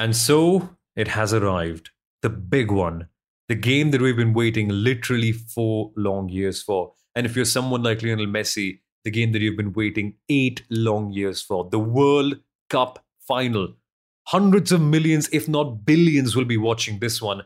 And so it has arrived. The big one. The game that we've been waiting literally four long years for. And if you're someone like Lionel Messi, the game that you've been waiting eight long years for. The World Cup final. Hundreds of millions, if not billions, will be watching this one.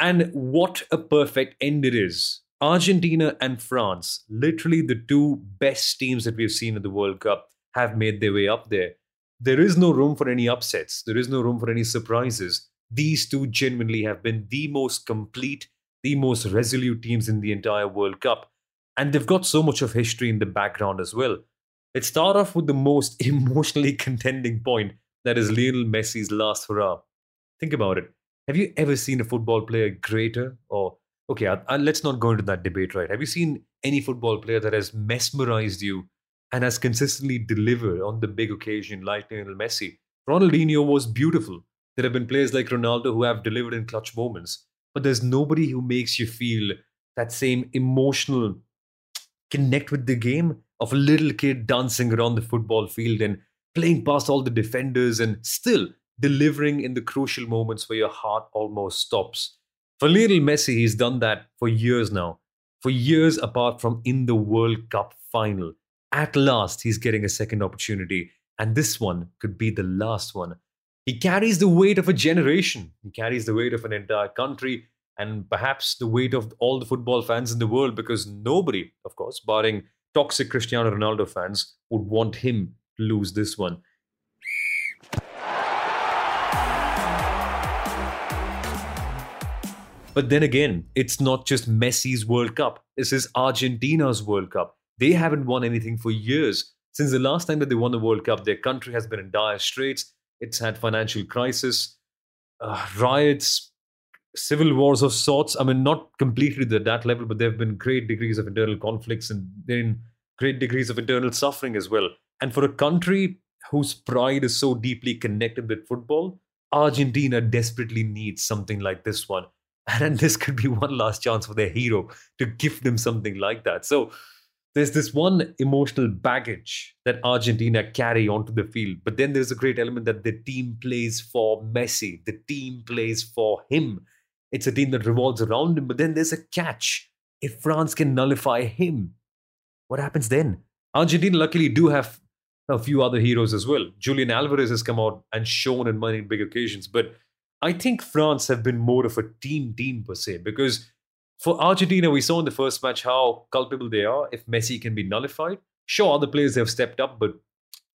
And what a perfect end it is. Argentina and France, literally the two best teams that we've seen in the World Cup, have made their way up there there is no room for any upsets. There is no room for any surprises. These two genuinely have been the most complete, the most resolute teams in the entire World Cup. And they've got so much of history in the background as well. Let's start off with the most emotionally contending point that is Lionel Messi's last hurrah. Think about it. Have you ever seen a football player greater or okay, I, I, let's not go into that debate, right? Have you seen any football player that has mesmerized you and has consistently delivered on the big occasion like Lionel Messi. Ronaldinho was beautiful. There have been players like Ronaldo who have delivered in clutch moments, but there's nobody who makes you feel that same emotional connect with the game of a little kid dancing around the football field and playing past all the defenders and still delivering in the crucial moments where your heart almost stops. For Lionel Messi, he's done that for years now. For years apart from in the World Cup final. At last, he's getting a second opportunity, and this one could be the last one. He carries the weight of a generation, he carries the weight of an entire country, and perhaps the weight of all the football fans in the world because nobody, of course, barring toxic Cristiano Ronaldo fans, would want him to lose this one. But then again, it's not just Messi's World Cup. This is Argentina's World Cup. They haven't won anything for years. Since the last time that they won the World Cup, their country has been in dire straits. It's had financial crisis, uh, riots, civil wars of sorts. I mean, not completely to that level, but there have been great degrees of internal conflicts and then great degrees of internal suffering as well. And for a country whose pride is so deeply connected with football, Argentina desperately needs something like this one. And this could be one last chance for their hero to give them something like that. So, there's this one emotional baggage that Argentina carry onto the field. But then there's a great element that the team plays for Messi. The team plays for him. It's a team that revolves around him. But then there's a catch. If France can nullify him, what happens then? Argentina luckily do have a few other heroes as well. Julian Alvarez has come out and shown in many big occasions. But I think France have been more of a team team per se because for Argentina, we saw in the first match how culpable they are if Messi can be nullified. Sure, other players have stepped up, but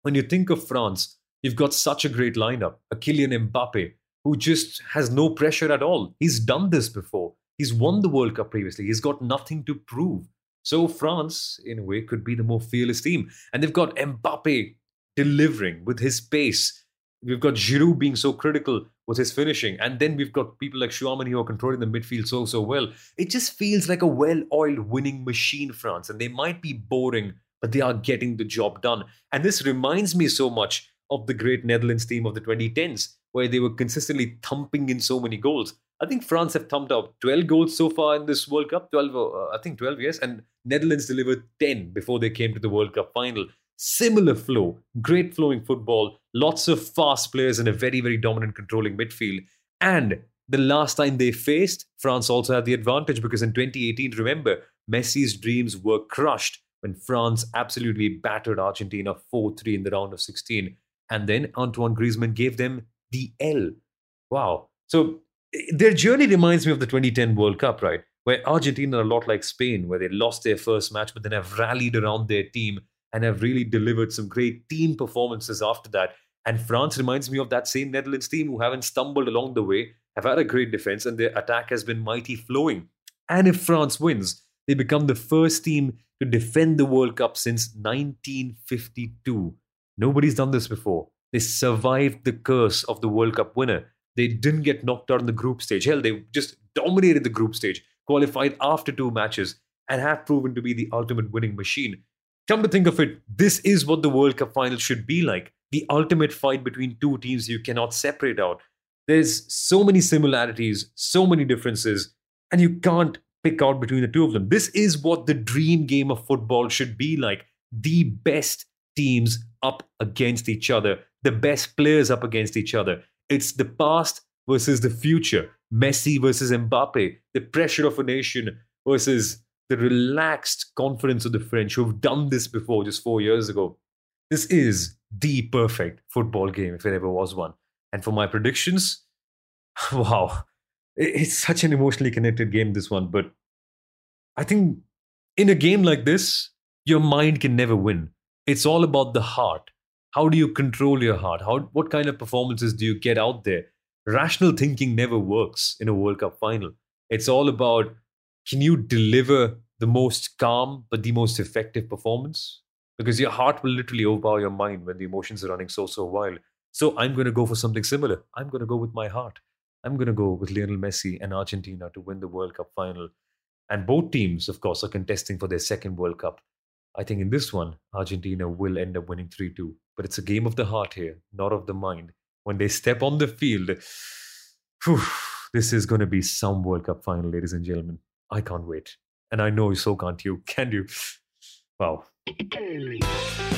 when you think of France, you've got such a great lineup. A Kylian Mbappe, who just has no pressure at all. He's done this before. He's won the World Cup previously. He's got nothing to prove. So France, in a way, could be the more fearless team. And they've got Mbappe delivering with his pace. We've got Giroud being so critical with his finishing. And then we've got people like Tchouameni who are controlling the midfield so, so well. It just feels like a well-oiled winning machine, France. And they might be boring, but they are getting the job done. And this reminds me so much of the great Netherlands team of the 2010s, where they were consistently thumping in so many goals. I think France have thumped out 12 goals so far in this World Cup. 12, uh, I think 12, yes. And Netherlands delivered 10 before they came to the World Cup final. Similar flow, great flowing football, lots of fast players in a very, very dominant controlling midfield. And the last time they faced, France also had the advantage because in 2018, remember, Messi's dreams were crushed when France absolutely battered Argentina 4 3 in the round of 16. And then Antoine Griezmann gave them the L. Wow. So eh, their journey reminds me of the 2010 World Cup, right? Where Argentina are a lot like Spain, where they lost their first match, but then have rallied around their team and have really delivered some great team performances after that. And France reminds me of that same Netherlands team who haven't stumbled along the way, have had a great defense, and their attack has been mighty flowing. And if France wins, they become the first team to defend the World Cup since 1952. Nobody's done this before. They survived the curse of the World Cup winner. They didn't get knocked out in the group stage. Hell, they just dominated the group stage, qualified after two matches, and have proven to be the ultimate winning machine. Come to think of it, this is what the World Cup final should be like the ultimate fight between two teams you cannot separate out. There's so many similarities, so many differences, and you can't pick out between the two of them. This is what the dream game of football should be like. The best teams up against each other, the best players up against each other. It's the past versus the future. Messi versus Mbappe, the pressure of a nation versus the relaxed confidence of the French who've done this before just four years ago. This is the perfect football game if it ever was one. And for my predictions, wow, it's such an emotionally connected game, this one. But I think in a game like this, your mind can never win. It's all about the heart. How do you control your heart? How, what kind of performances do you get out there? Rational thinking never works in a World Cup final. It's all about can you deliver the most calm but the most effective performance? Because your heart will literally overpower your mind when the emotions are running so, so wild. So I'm going to go for something similar. I'm going to go with my heart. I'm going to go with Lionel Messi and Argentina to win the World Cup final. And both teams, of course, are contesting for their second World Cup. I think in this one, Argentina will end up winning 3 2. But it's a game of the heart here, not of the mind. When they step on the field, whew, this is going to be some World Cup final, ladies and gentlemen. I can't wait. And I know you so can't you. Can you? Wow.